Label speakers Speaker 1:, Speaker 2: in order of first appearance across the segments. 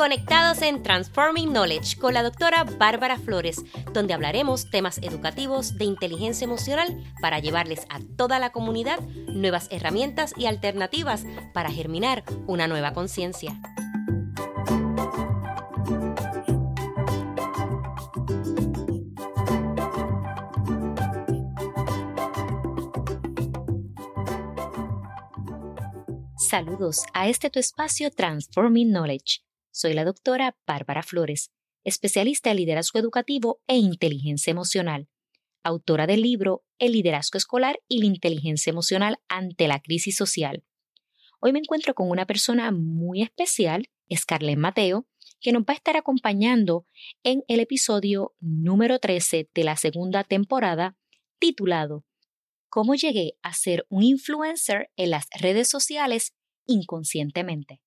Speaker 1: Conectados en Transforming Knowledge con la doctora Bárbara Flores, donde hablaremos temas educativos de inteligencia emocional para llevarles a toda la comunidad nuevas herramientas y alternativas para germinar una nueva conciencia. Saludos a este tu espacio Transforming Knowledge soy la doctora Bárbara Flores, especialista en liderazgo educativo e inteligencia emocional, autora del libro El liderazgo escolar y la inteligencia emocional ante la crisis social. Hoy me encuentro con una persona muy especial, Scarlett Mateo, que nos va a estar acompañando en el episodio número 13 de la segunda temporada, titulado ¿Cómo llegué a ser un influencer en las redes sociales inconscientemente?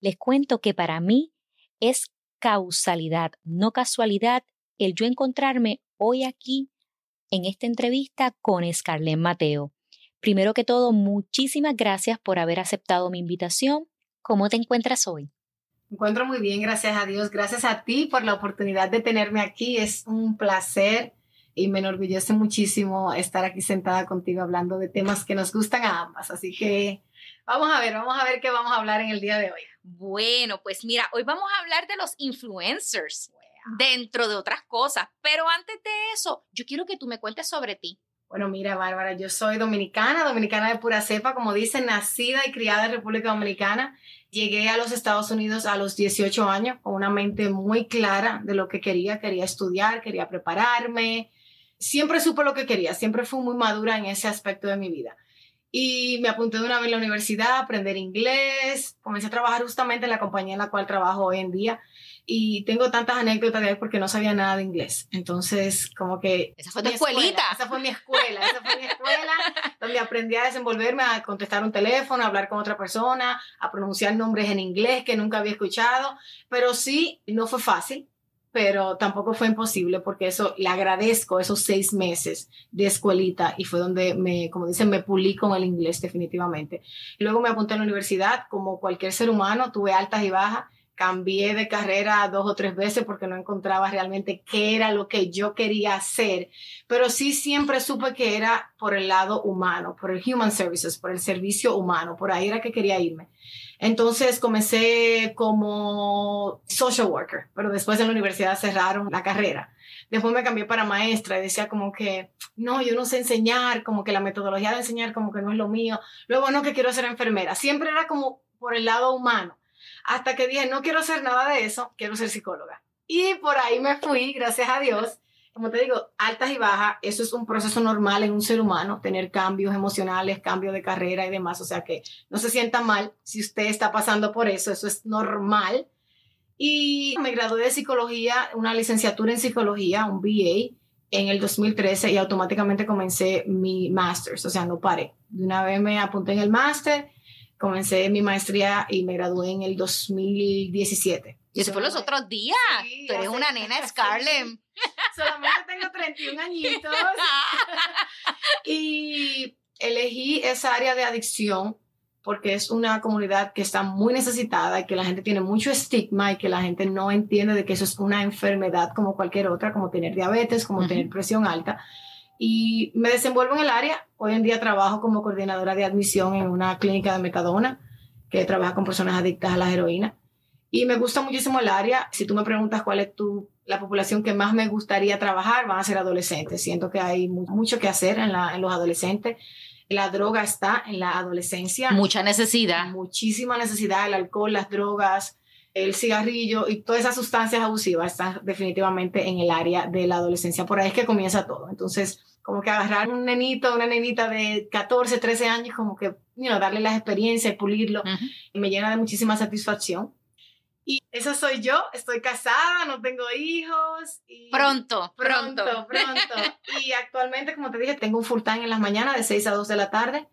Speaker 1: les cuento que para mí es causalidad, no casualidad, el yo encontrarme hoy aquí en esta entrevista con Scarlett Mateo. Primero que todo, muchísimas gracias por haber aceptado mi invitación. ¿Cómo te encuentras hoy?
Speaker 2: Encuentro muy bien, gracias a Dios. Gracias a ti por la oportunidad de tenerme aquí. Es un placer y me enorgullece muchísimo estar aquí sentada contigo hablando de temas que nos gustan a ambas. Así que vamos a ver, vamos a ver qué vamos a hablar en el día de hoy.
Speaker 3: Bueno, pues mira, hoy vamos a hablar de los influencers, dentro de otras cosas, pero antes de eso, yo quiero que tú me cuentes sobre ti.
Speaker 2: Bueno, mira, Bárbara, yo soy dominicana, dominicana de pura cepa, como dicen, nacida y criada en República Dominicana. Llegué a los Estados Unidos a los 18 años con una mente muy clara de lo que quería. Quería estudiar, quería prepararme. Siempre supe lo que quería, siempre fui muy madura en ese aspecto de mi vida. Y me apunté de una vez en la universidad a aprender inglés. Comencé a trabajar justamente en la compañía en la cual trabajo hoy en día. Y tengo tantas anécdotas de ahí porque no sabía nada de inglés. Entonces, como que...
Speaker 3: Esa fue tu escuelita.
Speaker 2: esa fue mi escuela. Esa fue mi escuela donde aprendí a desenvolverme, a contestar un teléfono, a hablar con otra persona, a pronunciar nombres en inglés que nunca había escuchado. Pero sí, no fue fácil pero tampoco fue imposible porque eso le agradezco esos seis meses de escuelita y fue donde me, como dicen, me pulí con el inglés definitivamente. Y luego me apunté a la universidad, como cualquier ser humano, tuve altas y bajas, cambié de carrera dos o tres veces porque no encontraba realmente qué era lo que yo quería hacer, pero sí siempre supe que era por el lado humano, por el human services, por el servicio humano, por ahí era que quería irme. Entonces comencé como social worker, pero después en la universidad cerraron la carrera. Después me cambié para maestra y decía como que, no, yo no sé enseñar, como que la metodología de enseñar como que no es lo mío. Luego no, que quiero ser enfermera. Siempre era como por el lado humano. Hasta que dije, no quiero hacer nada de eso, quiero ser psicóloga. Y por ahí me fui, gracias a Dios como te digo, altas y bajas, eso es un proceso normal en un ser humano, tener cambios emocionales, cambio de carrera y demás. O sea que no se sienta mal si usted está pasando por eso, eso es normal. Y me gradué de psicología, una licenciatura en psicología, un BA, en el 2013 y automáticamente comencé mi master's, o sea, no paré. De una vez me apunté en el máster, comencé mi maestría y me gradué en el 2017.
Speaker 3: Y eso fue los otros días. Tú eres una nena Scarlett.
Speaker 2: Solamente tengo 31 añitos. y elegí esa área de adicción porque es una comunidad que está muy necesitada y que la gente tiene mucho estigma y que la gente no entiende de que eso es una enfermedad como cualquier otra, como tener diabetes, como tener presión alta. Y me desenvuelvo en el área. Hoy en día trabajo como coordinadora de admisión en una clínica de metadona que trabaja con personas adictas a la heroína. Y me gusta muchísimo el área. Si tú me preguntas cuál es tu, la población que más me gustaría trabajar, van a ser adolescentes. Siento que hay mucho que hacer en, la, en los adolescentes. La droga está en la adolescencia.
Speaker 3: Mucha necesidad.
Speaker 2: Muchísima necesidad. El alcohol, las drogas, el cigarrillo y todas esas sustancias abusivas están definitivamente en el área de la adolescencia. Por ahí es que comienza todo. Entonces, como que agarrar un nenito, una nenita de 14, 13 años, como que, you darle las experiencias y pulirlo, y me llena de muchísima satisfacción. Y esa soy yo, estoy casada, no tengo hijos. Y
Speaker 3: pronto,
Speaker 2: pronto, pronto. y actualmente, como te dije, tengo un full time en las mañanas de 6 a 2 de la tarde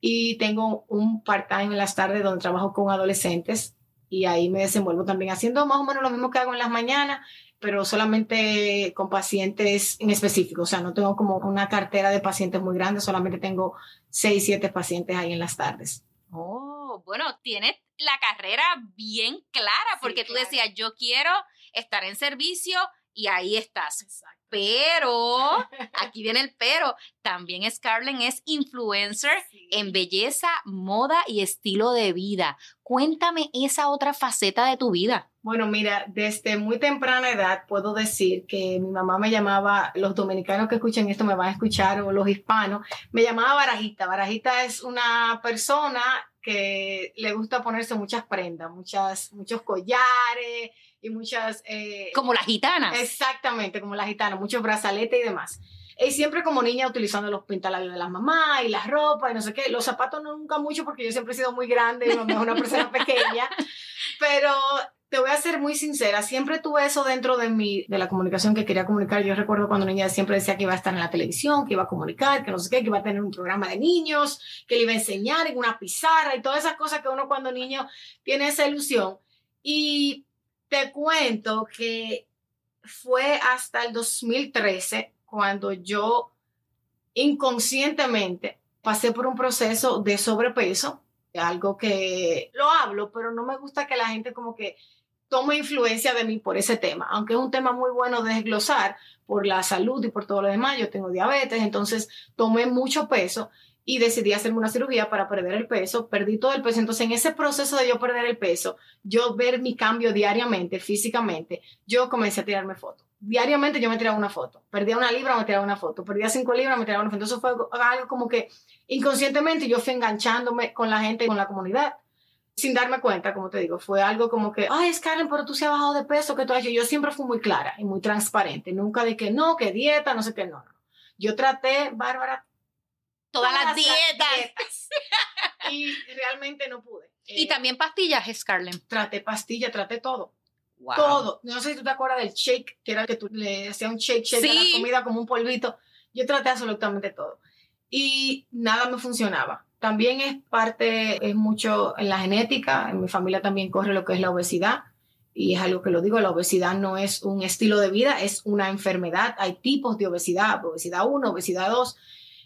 Speaker 2: y tengo un part time en las tardes donde trabajo con adolescentes y ahí me desenvuelvo también haciendo más o menos lo mismo que hago en las mañanas, pero solamente con pacientes en específico. O sea, no tengo como una cartera de pacientes muy grande, solamente tengo seis, siete pacientes ahí en las tardes.
Speaker 3: Oh, bueno, tienes la carrera bien clara, porque tú decías, yo quiero estar en servicio y ahí estás. Pero, aquí viene el pero, también Scarlett es influencer en belleza, moda y estilo de vida. Cuéntame esa otra faceta de tu vida.
Speaker 2: Bueno, mira, desde muy temprana edad puedo decir que mi mamá me llamaba, los dominicanos que escuchan esto me van a escuchar, o los hispanos, me llamaba Barajita. Barajita es una persona que le gusta ponerse muchas prendas, muchas, muchos collares y muchas...
Speaker 3: Eh, como las gitanas.
Speaker 2: Exactamente, como las gitanas, muchos brazaletes y demás. Y siempre como niña utilizando los pintalabios de las mamás y las ropas y no sé qué. Los zapatos no nunca mucho porque yo siempre he sido muy grande y mamá es una persona pequeña. Pero te voy a ser muy sincera, siempre tuve eso dentro de mi, de la comunicación que quería comunicar. Yo recuerdo cuando niña siempre decía que iba a estar en la televisión, que iba a comunicar, que no sé qué, que iba a tener un programa de niños, que le iba a enseñar en una pizarra y todas esas cosas que uno cuando niño tiene esa ilusión. Y te cuento que fue hasta el 2013 cuando yo inconscientemente pasé por un proceso de sobrepeso, algo que lo hablo, pero no me gusta que la gente como que tome influencia de mí por ese tema, aunque es un tema muy bueno de desglosar por la salud y por todo lo demás. Yo tengo diabetes, entonces tomé mucho peso y decidí hacerme una cirugía para perder el peso, perdí todo el peso. Entonces, en ese proceso de yo perder el peso, yo ver mi cambio diariamente, físicamente, yo comencé a tirarme fotos. Diariamente yo me tiraba una foto. Perdía una libra, me tiraba una foto. Perdía cinco libras, me tiraba una foto. Entonces fue algo como que inconscientemente yo fui enganchándome con la gente, con la comunidad sin darme cuenta, como te digo, fue algo como que, ay, Scarlett, pero tú se has bajado de peso, que tú has hecho. Yo siempre fui muy clara y muy transparente, nunca de que no, que dieta, no sé qué, no. Yo traté, Bárbara,
Speaker 3: todas, las, dietas.
Speaker 2: y realmente no pude.
Speaker 3: y eh, también pastillas, Scarlett.
Speaker 2: Traté pastillas, traté todo. Todo. No sé si tú te acuerdas del shake, que era que tú le hacías un shake, shake de la comida como un polvito. Yo traté absolutamente todo. Y nada me funcionaba también es parte, es mucho en la genética. En mi familia también corre lo que es la obesidad. Y es algo que lo digo, la obesidad no es un estilo de vida, es una enfermedad. Hay tipos de obesidad, obesidad 1, obesidad 2.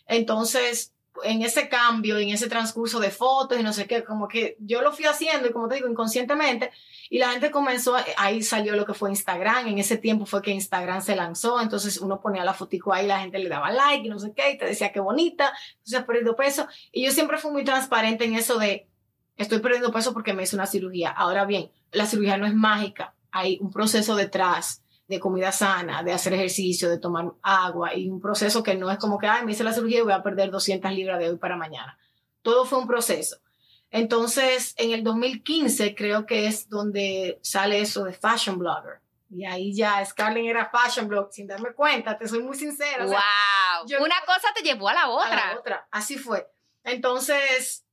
Speaker 2: Entonces, en ese cambio, en ese transcurso de fotos y no sé qué, como que yo lo fui haciendo y como te digo, inconscientemente, y la gente comenzó, ahí salió lo que fue Instagram, en ese tiempo fue que Instagram se lanzó, entonces uno ponía la fotico ahí, la gente le daba like y no sé qué, y te decía qué bonita, entonces has perdido peso, y yo siempre fui muy transparente en eso de, estoy perdiendo peso porque me hice una cirugía. Ahora bien, la cirugía no es mágica, hay un proceso detrás de comida sana, de hacer ejercicio, de tomar agua y un proceso que no es como que, ay, me hice la cirugía y voy a perder 200 libras de hoy para mañana. Todo fue un proceso. Entonces, en el 2015 creo que es donde sale eso de fashion blogger. Y ahí ya Scarlett era fashion blog sin darme cuenta, te soy muy sincera.
Speaker 3: wow. Una cosa te llevó a la otra.
Speaker 2: A la otra, así fue. Entonces,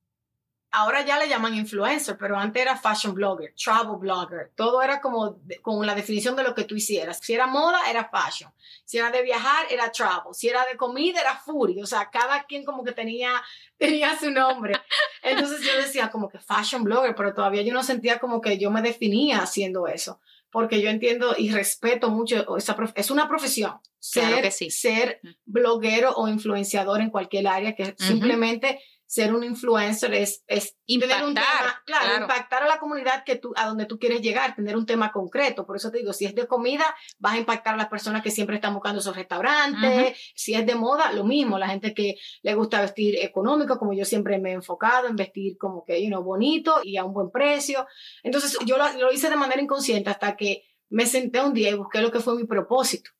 Speaker 2: ahora ya le llaman influencer, pero antes era fashion blogger, travel blogger. Todo era como con la definición de lo que tú hicieras. Si era moda, era fashion. Si era de viajar, era travel. Si era de comida, era foodie. O sea, cada quien como que tenía, tenía su nombre. Entonces yo decía como que fashion blogger, pero todavía yo no sentía como que yo me definía haciendo eso. Porque yo entiendo y respeto mucho esa es una profesión. Ser, ser bloguero o influenciador en cualquier área que simplemente ser un influencer es, es
Speaker 3: impactar,
Speaker 2: un tema, claro, impactar a la comunidad que tú, a donde tú quieres llegar, tener un tema concreto. Por eso te digo, si es de comida, vas a impactar a las personas que siempre están buscando esos restaurantes. Si es de moda, lo mismo, la gente que le gusta vestir económico, como yo siempre me he enfocado en vestir como que, you know, bonito y a un buen precio. Entonces, yo lo, lo hice de manera inconsciente hasta que me senté un día y busqué lo que fue mi propósito,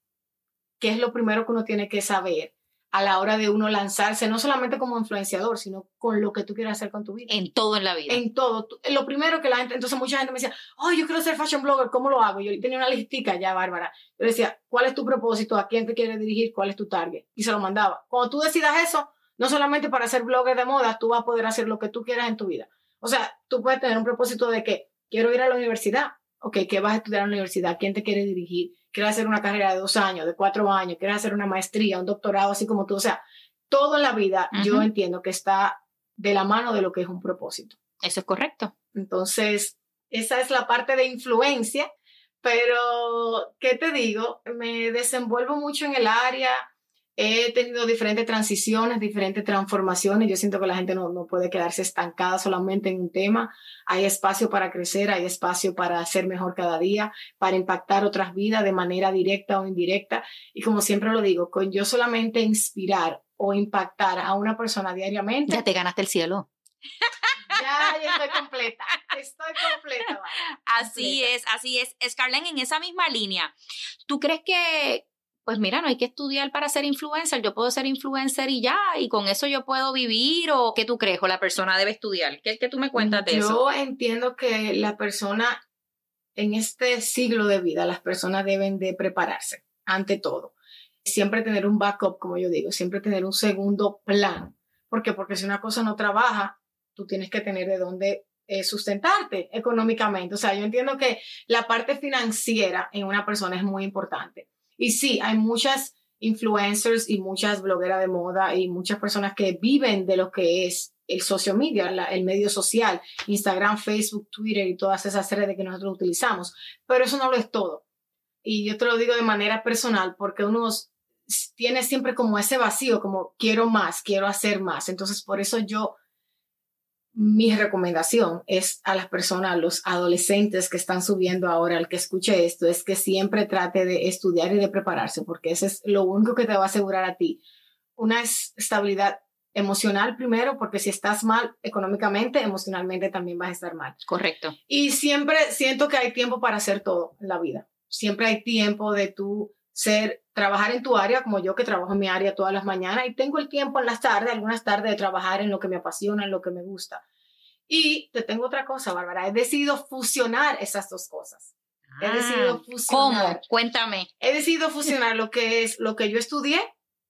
Speaker 2: que es lo primero que uno tiene que saber a la hora de uno lanzarse, no solamente como influenciador, sino con lo que tú quieras hacer con tu vida.
Speaker 3: En todo en la vida.
Speaker 2: En todo. Lo primero que la gente, entonces mucha gente me decía, oh, yo quiero ser fashion blogger, ¿cómo lo hago? Yo tenía una listica ya, Bárbara. Yo decía, ¿cuál es tu propósito? ¿A quién te quieres dirigir? ¿Cuál es tu target? Y se lo mandaba. Cuando tú decidas eso, no solamente para ser blogger de moda, tú vas a poder hacer lo que tú quieras en tu vida. O sea, tú puedes tener un propósito de que quiero ir a la universidad. Ok, ¿qué vas a estudiar en la universidad? ¿Quién te quiere dirigir? ¿Quieres hacer una carrera de dos años, de cuatro años? ¿Quieres hacer una maestría, un doctorado, así como tú? O sea, todo en la vida yo entiendo que está de la mano de lo que es un propósito.
Speaker 3: Eso es correcto.
Speaker 2: Entonces, esa es la parte de influencia, Pero, ¿qué te digo? Me desenvuelvo mucho en el área, he tenido diferentes transiciones, diferentes transformaciones. Yo siento que la gente no, no, puede quedarse estancada solamente en un tema. Hay espacio para crecer, hay espacio para ser mejor cada día, para impactar otras vidas de manera directa o indirecta. Y como siempre lo digo, con yo solamente inspirar o impactar a una persona diariamente.
Speaker 3: Ya te ganaste el cielo.
Speaker 2: Ya, ya estoy completa. Estoy completa.
Speaker 3: Así es, así es. Scarlett, en esa misma línea, ¿tú crees que, pues mira, no hay que estudiar para ser influencer? Yo puedo ser influencer y ya, y con eso yo puedo vivir, o qué tú crees, o la persona debe estudiar? ¿Qué, qué tú me cuentas de
Speaker 2: yo
Speaker 3: eso?
Speaker 2: Yo entiendo que la persona, en este siglo de vida, las personas deben de prepararse, ante todo. Siempre tener un backup, como yo digo, siempre tener un segundo plan. ¿Por? Porque si una cosa no trabaja, tú tienes que tener de dónde eh, sustentarte económicamente. O sea, yo entiendo que la parte financiera en una persona es muy importante. Y sí, hay muchas influencers y muchas blogueras de moda y muchas personas que viven de lo que es el social media, el medio social, Instagram, Facebook, Twitter y todas esas redes que nosotros utilizamos. Pero eso no lo es todo. Y yo te lo digo de manera personal porque uno tiene siempre como ese vacío, como quiero más, quiero hacer más. Entonces, por eso yo mi recomendación es a las personas, a los adolescentes que están subiendo ahora, al que escuche esto, es que siempre trate de estudiar y de prepararse, porque eso es lo único que te va a asegurar a ti una estabilidad emocional primero, porque si estás mal económicamente, emocionalmente también vas a estar mal.
Speaker 3: Correcto.
Speaker 2: Y siempre siento que hay tiempo para hacer todo en la vida. Siempre hay tiempo de tú ser, trabajar en tu área, como yo que trabajo en mi área todas las mañanas y tengo el tiempo en las tardes, algunas tardes de trabajar en lo que me apasiona, en lo que me gusta. Y te tengo otra cosa, Bárbara, he decidido fusionar esas dos cosas. He
Speaker 3: Ah,
Speaker 2: decidido fusionar.
Speaker 3: ¿Cómo? Cuéntame.
Speaker 2: He decidido fusionar lo que es lo que yo estudié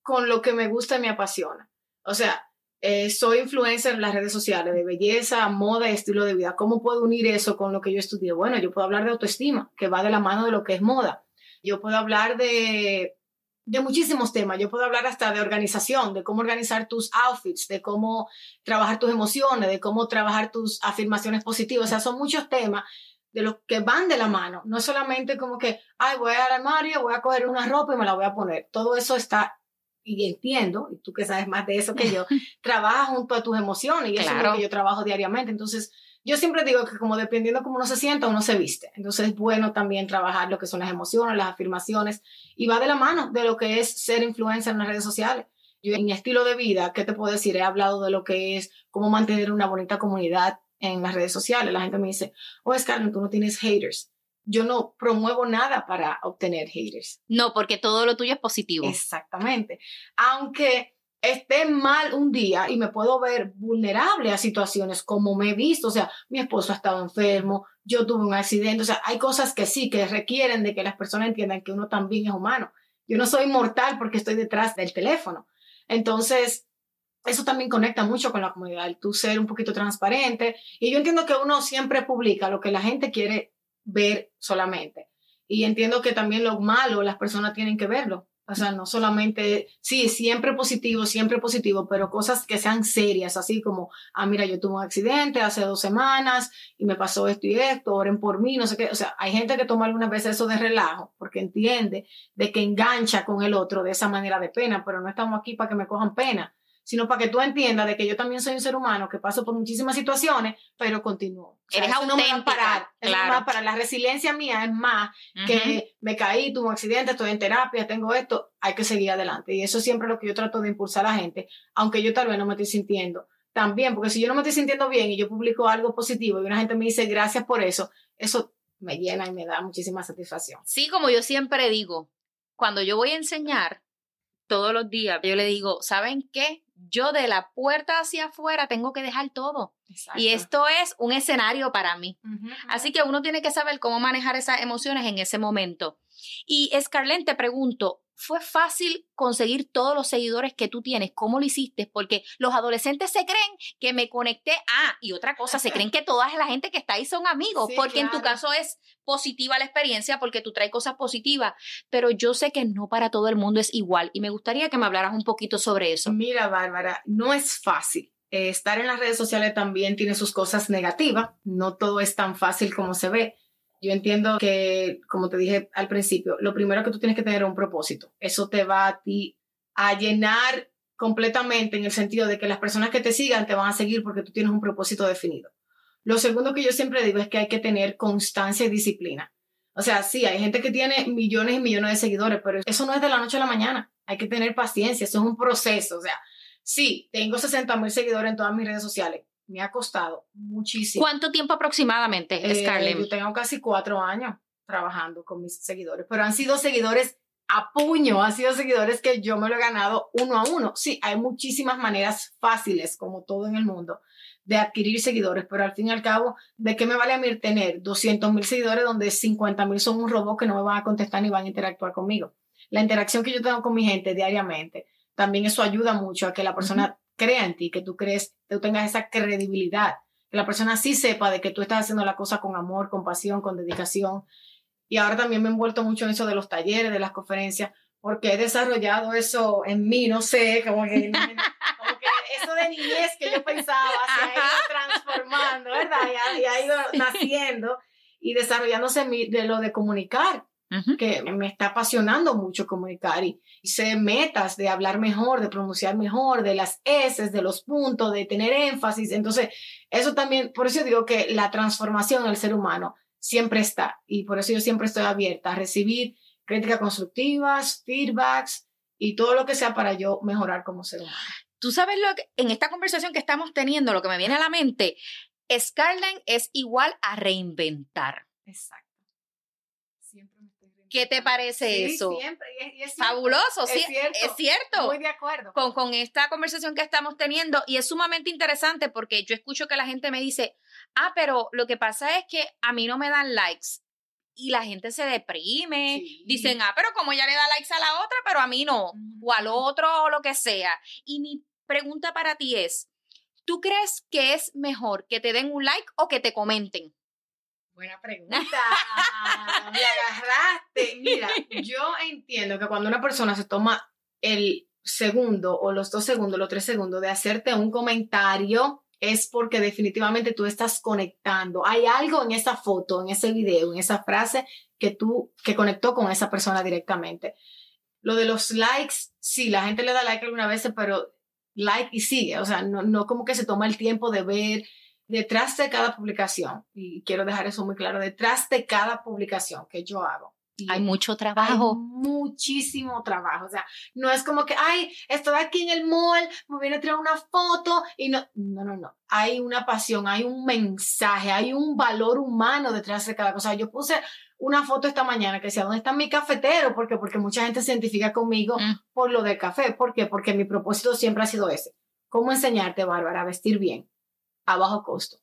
Speaker 2: con lo que me gusta y me apasiona. O sea, eh, soy influencer en las redes sociales de belleza, moda y estilo de vida. ¿Cómo puedo unir eso con lo que yo estudié? Bueno, yo puedo hablar de autoestima, que va de la mano de lo que es moda. Yo puedo hablar de, de muchísimos temas. Yo puedo hablar hasta de organización, de cómo organizar tus outfits, de cómo trabajar tus emociones, de cómo trabajar tus afirmaciones positivas. O sea, son muchos temas de los que van de la mano. No solamente como que, ay, voy al armario, voy a coger una ropa y me la voy a poner. Todo eso está, y entiendo, y tú que sabes más de eso que yo, trabaja junto a tus emociones y eso es lo que yo trabajo diariamente. Entonces, yo siempre digo que como dependiendo cómo uno se sienta, uno se viste. Entonces es bueno también trabajar lo que son las emociones, las afirmaciones, y va de la mano de lo que es ser influencer en las redes sociales. Yo en mi estilo de vida, ¿qué te puedo decir? He hablado de lo que es cómo mantener una bonita comunidad en las redes sociales. La gente me dice, oh, Scarlett, tú no tienes haters. Yo no promuevo nada para obtener haters.
Speaker 3: No, porque todo lo tuyo es positivo.
Speaker 2: Exactamente. Aunque esté mal un día y me puedo ver vulnerable a situaciones como me he visto, o sea, mi esposo ha estado enfermo, yo tuve un accidente, o sea, hay cosas que sí, que requieren de que las personas entiendan que uno también es humano. Yo no soy mortal porque estoy detrás del teléfono. Entonces, eso también conecta mucho con la comunidad, el tú ser un poquito transparente. Y yo entiendo que uno siempre publica lo que la gente quiere ver solamente. Y entiendo que también lo malo las personas tienen que verlo. O sea, no solamente, sí, siempre positivo, siempre positivo, pero cosas que sean serias, así como, ah, mira, yo tuve un accidente hace dos semanas y me pasó esto y esto, oren por mí, no sé qué. O sea, hay gente que toma algunas veces eso de relajo porque entiende de que engancha con el otro de esa manera de pena, pero no estamos aquí para que me cojan pena, sino para que tú entiendas de que yo también soy un ser humano que paso por muchísimas situaciones, pero continúo. O sea,
Speaker 3: Eres
Speaker 2: eso no me va a
Speaker 3: auténtica,
Speaker 2: parar, no me va a
Speaker 3: claro.
Speaker 2: parar. La resiliencia mía es más que me caí, tuve un accidente, estoy en terapia, tengo esto, hay que seguir adelante. Y eso es siempre lo que yo trato de impulsar a la gente, aunque yo tal vez no me estoy sintiendo tan bien, porque si yo no me estoy sintiendo bien y yo publico algo positivo y una gente me dice gracias por eso, eso me llena y me da muchísima satisfacción.
Speaker 3: Sí, como yo siempre digo, cuando yo voy a enseñar todos los días, yo le digo, ¿saben qué? Yo de la puerta hacia afuera tengo que dejar todo. Y esto es un escenario para mí. Así que uno tiene que saber cómo manejar esas emociones en ese momento. Y Scarlett, te pregunto, ¿fue fácil conseguir todos los seguidores que tú tienes? ¿Cómo lo hiciste? Porque los adolescentes se creen que me conecté. Ah, y otra cosa, se creen que toda la gente que está ahí son amigos,
Speaker 2: Sí,
Speaker 3: porque en tu caso es positiva la experiencia, porque tú traes cosas positivas, pero yo sé que no para todo el mundo es igual y me gustaría que me hablaras un poquito sobre eso.
Speaker 2: Mira, Bárbara, no es fácil. Eh, estar en las redes sociales también tiene sus cosas negativas, no todo es tan fácil como se ve. Yo entiendo que, como te dije al principio, lo primero que tú tienes que tener es un propósito. Eso te va a ti a llenar completamente en el sentido de que las personas que te sigan te van a seguir porque tú tienes un propósito definido. Lo segundo que yo siempre digo es que hay que tener constancia y disciplina. O sea, sí, hay gente que tiene millones y millones de seguidores, pero eso no es de la noche a la mañana. Hay que tener paciencia, eso es un proceso. O sea, sí, tengo 60 mil seguidores en todas mis redes sociales. Me ha costado muchísimo.
Speaker 3: ¿Cuánto tiempo aproximadamente,
Speaker 2: Eh,
Speaker 3: Scarlett?
Speaker 2: yo tengo casi cuatro años trabajando con mis seguidores, pero han sido seguidores a puño, han sido seguidores que yo me lo he ganado uno a uno. Sí, hay muchísimas maneras fáciles, como todo en el mundo, de adquirir seguidores, pero al fin y al cabo, ¿de qué me vale a mí tener 200 mil seguidores donde 50 mil son un robot que no me van a contestar ni van a interactuar conmigo? La interacción que yo tengo con mi gente diariamente, también eso ayuda mucho a que la persona crea en ti, que tú crees, tú tengas esa credibilidad, que la persona sí sepa de que tú estás haciendo la cosa con amor, con pasión, con dedicación. Y ahora también me he envuelto mucho en eso de los talleres, de las conferencias, porque he desarrollado eso en mí, no sé, como que, como que eso de niñez que yo pensaba se ha ido transformando, ¿verdad? Y ha, y ha ido naciendo y desarrollándose de lo de comunicar Que me está apasionando mucho comunicar y, sé metas de hablar mejor, de pronunciar mejor, de las S, de los puntos, de tener énfasis. Entonces, eso también, por eso digo que la transformación del ser humano siempre está y por eso yo siempre estoy abierta a recibir críticas constructivas, feedbacks y todo lo que sea para yo mejorar como ser humano.
Speaker 3: Tú sabes lo que, en esta conversación que estamos teniendo, lo que me viene a la mente, Scarlett es igual a reinventar.
Speaker 2: Exacto.
Speaker 3: ¿Qué te parece
Speaker 2: Sí,
Speaker 3: eso?
Speaker 2: Siempre. Y es, y es cierto.
Speaker 3: Fabuloso,
Speaker 2: Es
Speaker 3: sí,
Speaker 2: cierto.
Speaker 3: es cierto.
Speaker 2: Muy de acuerdo.
Speaker 3: con, con esta conversación que estamos teniendo y es sumamente interesante porque yo escucho que la gente me dice, ah, pero lo que pasa es que a mí no me dan likes y la gente se deprime,
Speaker 2: Sí.
Speaker 3: dicen, ah, pero como ella le da likes a la otra, pero a mí no, o al otro o lo que sea. Y mi pregunta para ti es, ¿tú crees que es mejor que te den un like o que te comenten?
Speaker 2: Buena pregunta. Me agarraste. Mira, yo entiendo que cuando una persona se toma el segundo o los dos segundos, los tres segundos de hacerte un comentario, es porque definitivamente tú estás conectando. Hay algo en esa foto, en ese video, en esa frase que tú, que conectó con esa persona directamente. Lo de los likes, sí, la gente le da like algunas veces, pero like y sigue. O sea, no, no como que se toma el tiempo de ver detrás de cada publicación, y quiero dejar eso muy claro, detrás de cada publicación que yo hago.
Speaker 3: Hay mucho
Speaker 2: hay
Speaker 3: trabajo.
Speaker 2: muchísimo trabajo. O sea, no es como que, ay, estoy aquí en el mall, me viene a tirar una foto y no, no, no, no. Hay una pasión, hay un mensaje, hay un valor humano detrás de cada cosa. Yo puse una foto esta mañana que decía, ¿dónde está mi cafetero? Porque, porque mucha gente se identifica conmigo
Speaker 3: Mm.
Speaker 2: por lo del café. ¿Por qué? Porque mi propósito siempre ha sido ese. ¿Cómo enseñarte, Bárbara, a vestir bien a bajo costo?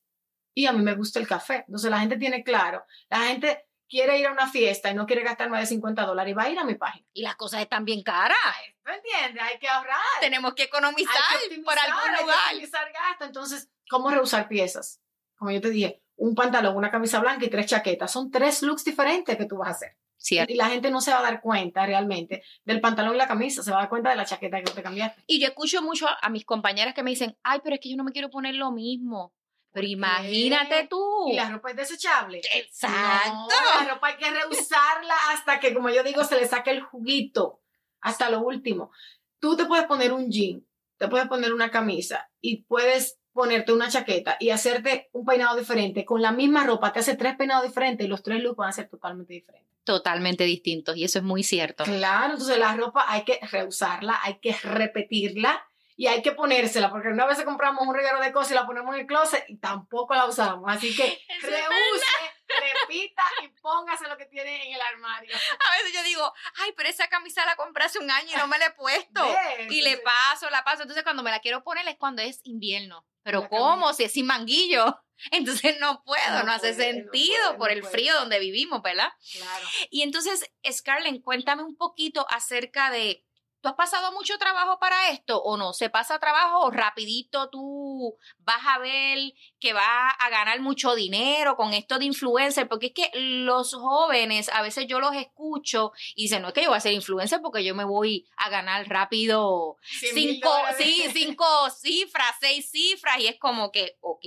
Speaker 2: Y a mí me gusta el café. Entonces la gente tiene claro, la gente quiere ir a una fiesta y no quiere gastar más de 50 dólares y va a ir a mi página.
Speaker 3: Y las cosas están bien caras.
Speaker 2: ¿Me entiendes? Hay que ahorrar.
Speaker 3: Tenemos que economizar
Speaker 2: hay que
Speaker 3: por algún
Speaker 2: hay que
Speaker 3: lugar.
Speaker 2: optimizar gasto. Entonces, ¿cómo reusar piezas? Como yo te dije, un pantalón, una camisa blanca y tres chaquetas. Son tres looks diferentes que tú vas a hacer.
Speaker 3: Cierto.
Speaker 2: Y la gente no se va a dar cuenta realmente del pantalón y la camisa, se va a dar cuenta de la chaqueta que te cambiaste.
Speaker 3: Y yo escucho mucho a, a mis compañeras que me dicen, ay, pero es que yo no me quiero poner lo mismo. Pero imagínate tú.
Speaker 2: Y la ropa es desechable.
Speaker 3: Exacto.
Speaker 2: No, la ropa hay que reusarla hasta que, como yo digo, se le saque el juguito. Hasta lo último. Tú te puedes poner un jean, te puedes poner una camisa y puedes ponerte una chaqueta y hacerte un peinado diferente. Con la misma ropa te hace tres peinados diferentes y los tres looks van a ser totalmente diferentes.
Speaker 3: Totalmente distintos. Y eso es muy cierto.
Speaker 2: Claro, entonces la ropa hay que reusarla, hay que repetirla y hay que ponérsela, porque una vez compramos un regalo de cosas y la ponemos en el closet y tampoco la usamos. Así que
Speaker 3: es
Speaker 2: reuse, repita y póngase lo que tiene en el armario.
Speaker 3: A veces yo digo, ay, pero esa camisa la compré hace un año y no me la he puesto.
Speaker 2: ¿Ves?
Speaker 3: Y le paso, la paso. Entonces cuando me la quiero poner es cuando es invierno. Pero
Speaker 2: La
Speaker 3: ¿cómo?
Speaker 2: camisa.
Speaker 3: Si es sin manguillo. Entonces no puedo, no,
Speaker 2: No
Speaker 3: hace
Speaker 2: puede, no
Speaker 3: sentido
Speaker 2: puede,
Speaker 3: por
Speaker 2: no
Speaker 3: el
Speaker 2: puede.
Speaker 3: frío donde vivimos, ¿verdad?
Speaker 2: Claro.
Speaker 3: Y entonces, Scarlett, cuéntame un poquito acerca de, ¿tú has pasado mucho trabajo para esto o no? ¿Se pasa trabajo o rapidito tú vas a ver que vas a ganar mucho dinero con esto de influencer? Porque es que los jóvenes, a veces yo los escucho y dicen, no es que yo voy a ser influencer porque yo me voy a ganar rápido cinco, sí, cinco cifras, seis cifras y es como que, ok,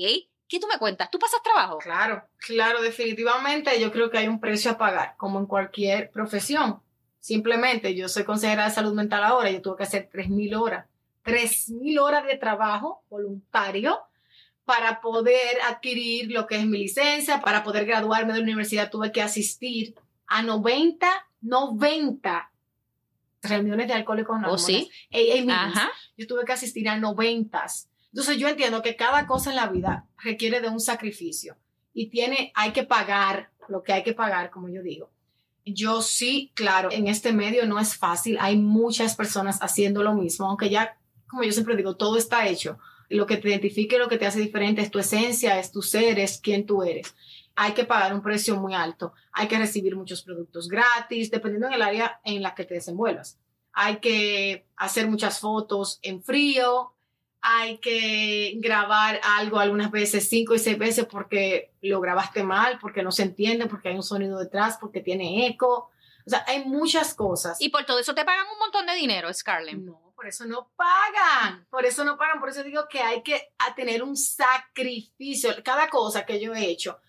Speaker 3: ¿Qué tú me cuentas? ¿Tú pasas trabajo?
Speaker 2: Claro, claro, definitivamente yo creo que hay un precio a pagar, como en cualquier profesión. Simplemente yo soy consejera de salud mental ahora, yo tuve que hacer 3.000 horas, 3.000 horas de trabajo voluntario para poder adquirir lo que es mi licencia, para poder graduarme de la universidad tuve que asistir a 90, 90 reuniones de alcohólicos
Speaker 3: anónimos. ¿Oh, sí?
Speaker 2: Yo tuve que asistir a 90 entonces yo entiendo que cada cosa en la vida requiere de un sacrificio y tiene, hay que pagar lo que hay que pagar, como yo digo. Yo sí, claro, en este medio no es fácil, hay muchas personas haciendo lo mismo, aunque ya, como yo siempre digo, todo está hecho. Lo que te identifique, lo que te hace diferente es tu esencia, es tu ser, es quién tú eres. Hay que pagar un precio muy alto, hay que recibir muchos productos gratis, dependiendo del área en la que te desenvuelvas. Hay que hacer muchas fotos en frío, hay que grabar algo algunas veces, cinco y seis veces, porque lo grabaste mal, porque no se entiende, porque hay un sonido detrás, porque tiene eco. O sea, hay muchas cosas.
Speaker 3: Y por todo eso te pagan un montón de dinero, Scarlett.
Speaker 2: No, por eso no pagan. Por eso no pagan. Por eso digo que hay que tener un sacrificio. Cada cosa que yo he hecho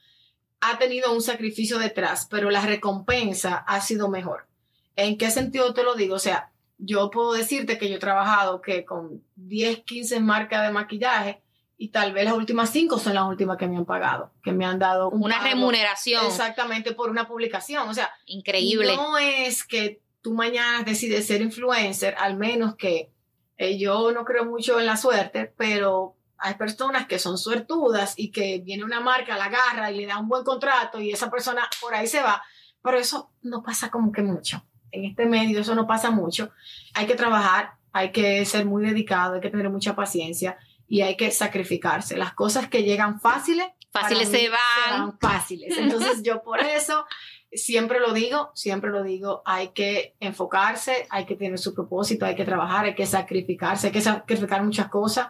Speaker 2: ha tenido un sacrificio detrás, pero la recompensa ha sido mejor. ¿En qué sentido te lo digo? O sea, yo puedo decirte que yo he trabajado que con 10, 15 marcas de maquillaje y tal vez las últimas 5 son las últimas que me han pagado, que me han dado
Speaker 3: una remuneración.
Speaker 2: Exactamente por una publicación. O sea,
Speaker 3: increíble.
Speaker 2: No es que tú mañana decides ser influencer, al menos que eh, yo no creo mucho en la suerte, pero hay personas que son suertudas y que viene una marca, la agarra y le da un buen contrato y esa persona por ahí se va. Pero eso no pasa como que mucho en este medio eso no pasa mucho. Hay que trabajar, hay que ser muy dedicado, hay que tener mucha paciencia y hay que sacrificarse. Las cosas que llegan fáciles,
Speaker 3: fáciles se van.
Speaker 2: fáciles. Entonces yo por eso siempre lo digo, siempre lo digo, hay que enfocarse, hay que tener su propósito, hay que trabajar, hay que sacrificarse, hay que sacrificar muchas cosas,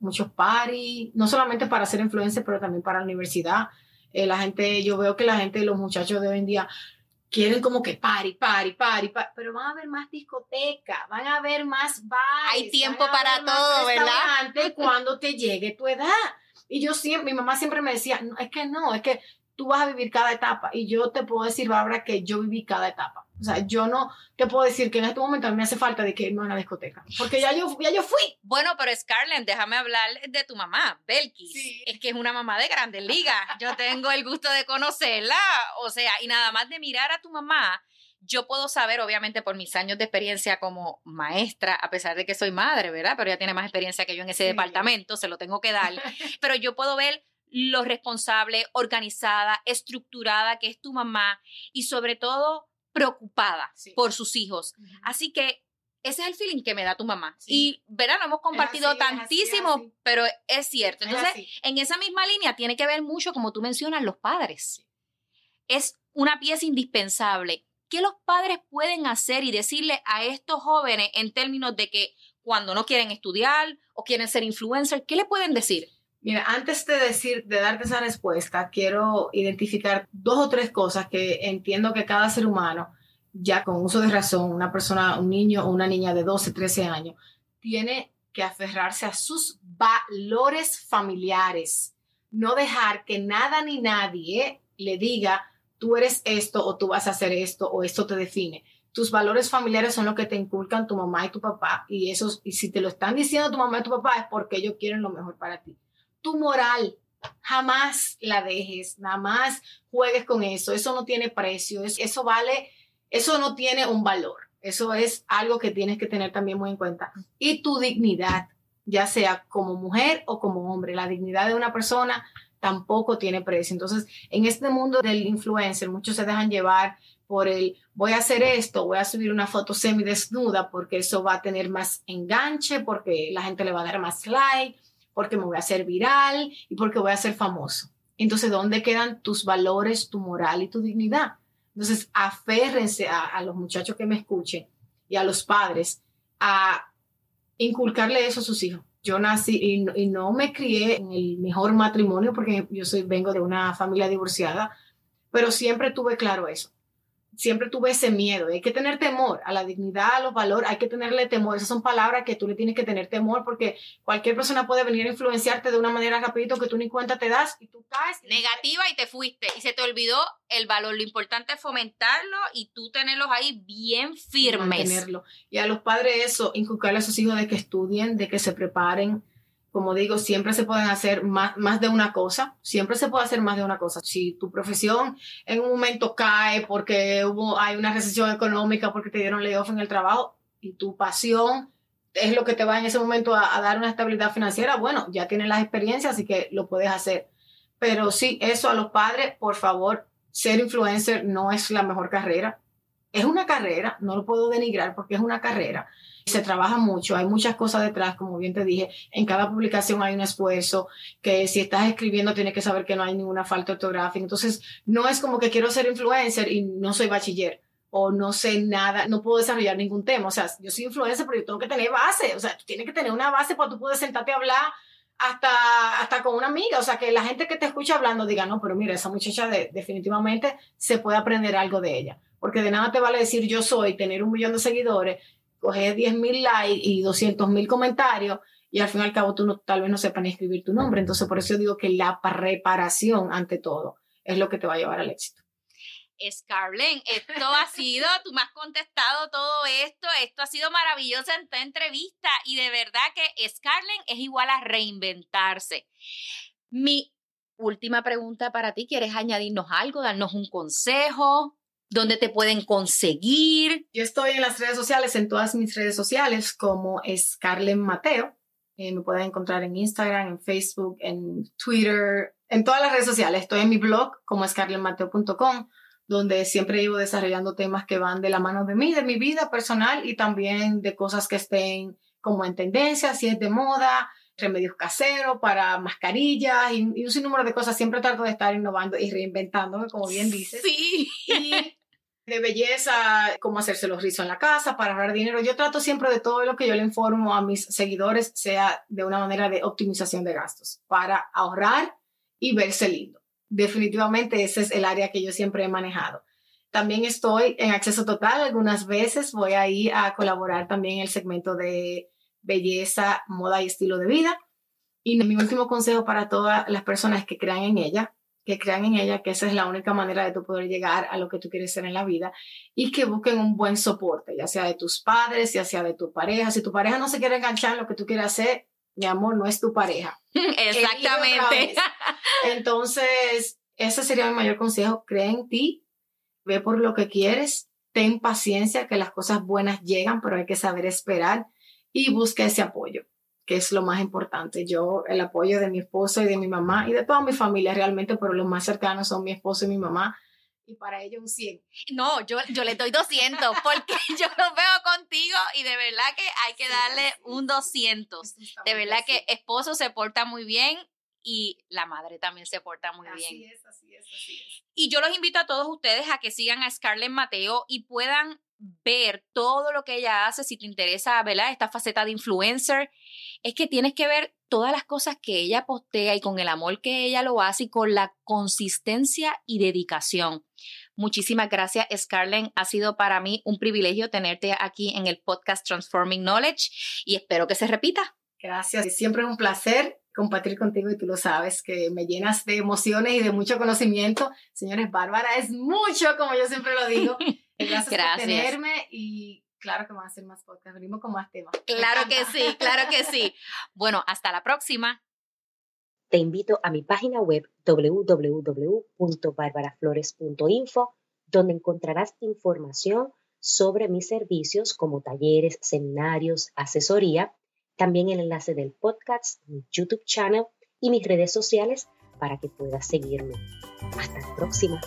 Speaker 2: muchos paris, no solamente para ser influencer, pero también para la universidad. Eh, la gente, yo veo que la gente, los muchachos de hoy en día, quieren como que pari, pari, pari, pari, pero van a haber más discoteca, van a haber más bares.
Speaker 3: Hay tiempo para todo, ¿verdad?
Speaker 2: Cuando te llegue tu edad. Y yo siempre, mi mamá siempre me decía, no, es que no, es que tú vas a vivir cada etapa. Y yo te puedo decir, Bárbara, que yo viví cada etapa. O sea, yo no te puedo decir que en este momento a mí me hace falta de que irme a una discoteca. Porque ya yo, ya yo fui.
Speaker 3: Bueno, pero Scarlett, déjame hablar de tu mamá, Belkis. Es que es una mamá de grandes ligas. Yo tengo el gusto de conocerla. O sea, y nada más de mirar a tu mamá, yo puedo saber, obviamente, por mis años de experiencia como maestra, a pesar de que soy madre, ¿verdad? Pero ella tiene más experiencia que yo en ese departamento, se lo tengo que dar. Pero yo puedo ver lo responsable, organizada, estructurada que es tu mamá y sobre todo preocupada por sus hijos. Así que ese es el feeling que me da tu mamá. Y, verán, hemos compartido tantísimo, pero es cierto. Entonces, en esa misma línea tiene que ver mucho, como tú mencionas, los padres. Es una pieza indispensable. ¿Qué los padres pueden hacer y decirle a estos jóvenes en términos de que cuando no quieren estudiar o quieren ser influencers, qué le pueden decir?
Speaker 2: Mira, antes de decir, de darte esa respuesta, quiero identificar dos o tres cosas que entiendo que cada ser humano, ya con uso de razón, una persona, un niño o una niña de 12, 13 años, tiene que aferrarse a sus valores familiares. No dejar que nada ni nadie le diga, tú eres esto o tú vas a hacer esto o esto te define. Tus valores familiares son lo que te inculcan tu mamá y tu papá y esos y si te lo están diciendo tu mamá y tu papá es porque ellos quieren lo mejor para ti tu moral. Jamás la dejes, nada más juegues con eso. Eso no tiene precio, eso vale, eso no tiene un valor. Eso es algo que tienes que tener también muy en cuenta. Y tu dignidad, ya sea como mujer o como hombre, la dignidad de una persona tampoco tiene precio. Entonces, en este mundo del influencer, muchos se dejan llevar por el voy a hacer esto, voy a subir una foto semi desnuda porque eso va a tener más enganche, porque la gente le va a dar más like, porque me voy a hacer viral y porque voy a ser famoso. Entonces, ¿dónde quedan tus valores, tu moral y tu dignidad? Entonces, aférrense a, los muchachos que me escuchen y a los padres a inculcarle eso a sus hijos. Yo nací y, no me crié en el mejor matrimonio porque yo soy, vengo de una familia divorciada, pero siempre tuve claro eso. Siempre tuve ese miedo. Hay que tener temor a la dignidad, a los valores, hay que tenerle temor. Esas son palabras que tú le tienes que tener temor porque cualquier persona puede venir a influenciarte de una manera rapidito que tú ni cuenta te das y tú caes.
Speaker 3: Negativa y te fuiste y se te olvidó el valor. Lo importante es fomentarlo y tú tenerlos ahí bien firmes.
Speaker 2: Y a los padres eso, inculcarle a sus hijos de que estudien, de que se preparen, como digo, siempre se pueden hacer más, de una cosa, siempre se puede hacer más de una cosa. Si tu profesión en un momento cae porque hay una recesión económica, porque te dieron layoff en el trabajo y tu pasión es lo que te va en ese momento a, dar una estabilidad financiera, bueno, ya tienes las experiencias, así que lo puedes hacer. Pero sí, eso a los padres, por favor, ser influencer no es la mejor carrera. Es una carrera, no lo puedo denigrar porque es una carrera, se trabaja mucho, hay muchas cosas detrás, como bien te dije, en cada publicación hay un esfuerzo, que si estás escribiendo tienes que saber que no hay ninguna falta ortográfica. Entonces, no es como que quiero ser influencer y no soy bachiller o no sé nada, no puedo desarrollar ningún tema. O sea, yo soy influencer, pero yo tengo que tener base. O sea, tú tienes que tener una base para tú puedes sentarte a hablar hasta, hasta con una amiga. O sea, que la gente que te escucha hablando diga, no, pero mira, esa muchacha definitivamente se puede aprender algo de ella. Porque de nada te vale decir yo soy, tener un millón de seguidores coger 10 mil likes y 200 mil comentarios y al fin y al cabo tú no, tal vez no sepas ni escribir tu nombre. Entonces, por eso digo que la preparación ante todo es lo que te va a llevar al éxito.
Speaker 3: Scarlett, esto ha sido, tú me has contestado todo esto, esto ha sido maravilloso en tu entrevista y de verdad que Scarlett es igual a reinventarse. Mi última pregunta para ti, ¿quieres añadirnos algo, darnos un consejo? Dónde te pueden conseguir.
Speaker 2: Yo estoy en las redes sociales, en todas mis redes sociales, como Scarlett Mateo. Eh, me pueden encontrar en Instagram, en Facebook, en Twitter, en todas las redes sociales. Estoy en mi blog como scarlettmateo.com, donde siempre llevo desarrollando temas que van de la mano de mí, de mi vida personal y también de cosas que estén como en tendencia, si es de moda, remedios caseros para mascarillas y, y, un sinnúmero de cosas. Siempre trato de estar innovando y reinventándome, como bien dices.
Speaker 3: Sí.
Speaker 2: Y de belleza, cómo hacerse los rizos en la casa para ahorrar dinero. Yo trato siempre de todo lo que yo le informo a mis seguidores sea de una manera de optimización de gastos para ahorrar y verse lindo. Definitivamente ese es el área que yo siempre he manejado. También estoy en acceso total. Algunas veces voy a ir a colaborar también en el segmento de belleza, moda y estilo de vida. Y mi último consejo para todas las personas que crean en ella que crean en ella, que esa es la única manera de tú poder llegar a lo que tú quieres ser en la vida y que busquen un buen soporte, ya sea de tus padres, ya sea de tu pareja. Si tu pareja no se quiere enganchar en lo que tú quieres hacer, mi amor, no es tu pareja.
Speaker 3: Exactamente.
Speaker 2: Entonces, ese sería mi mayor consejo. Cree en ti, ve por lo que quieres, ten paciencia, que las cosas buenas llegan, pero hay que saber esperar y busca ese apoyo que es lo más importante. Yo, el apoyo de mi esposo y de mi mamá y de toda mi familia realmente, pero los más cercanos son mi esposo y mi mamá. Y para ellos un 100.
Speaker 3: No, yo, yo le doy 200 porque yo lo veo contigo y de verdad que hay que darle un 200. De verdad que esposo se porta muy bien y la madre también se porta muy bien.
Speaker 2: Así es, así es, así es.
Speaker 3: Y yo los invito a todos ustedes a que sigan a Scarlett Mateo y puedan ver todo lo que ella hace, si te interesa, ¿verdad? Esta faceta de influencer, es que tienes que ver todas las cosas que ella postea y con el amor que ella lo hace y con la consistencia y dedicación. Muchísimas gracias, Scarlett. Ha sido para mí un privilegio tenerte aquí en el podcast Transforming Knowledge y espero que se repita.
Speaker 2: Gracias. Siempre es un placer compartir contigo y tú lo sabes, que me llenas de emociones y de mucho conocimiento. Señores, Bárbara es mucho, como yo siempre lo digo. Gracias, por tenerme y claro que vamos a hacer más podcast, venimos con más temas.
Speaker 3: Claro que sí, claro que sí. Bueno, hasta la próxima.
Speaker 1: Te invito a mi página web www.barbaraflores.info, donde encontrarás información sobre mis servicios como talleres, seminarios, asesoría, también el enlace del podcast, mi YouTube channel y mis redes sociales para que puedas seguirme. Hasta la próxima.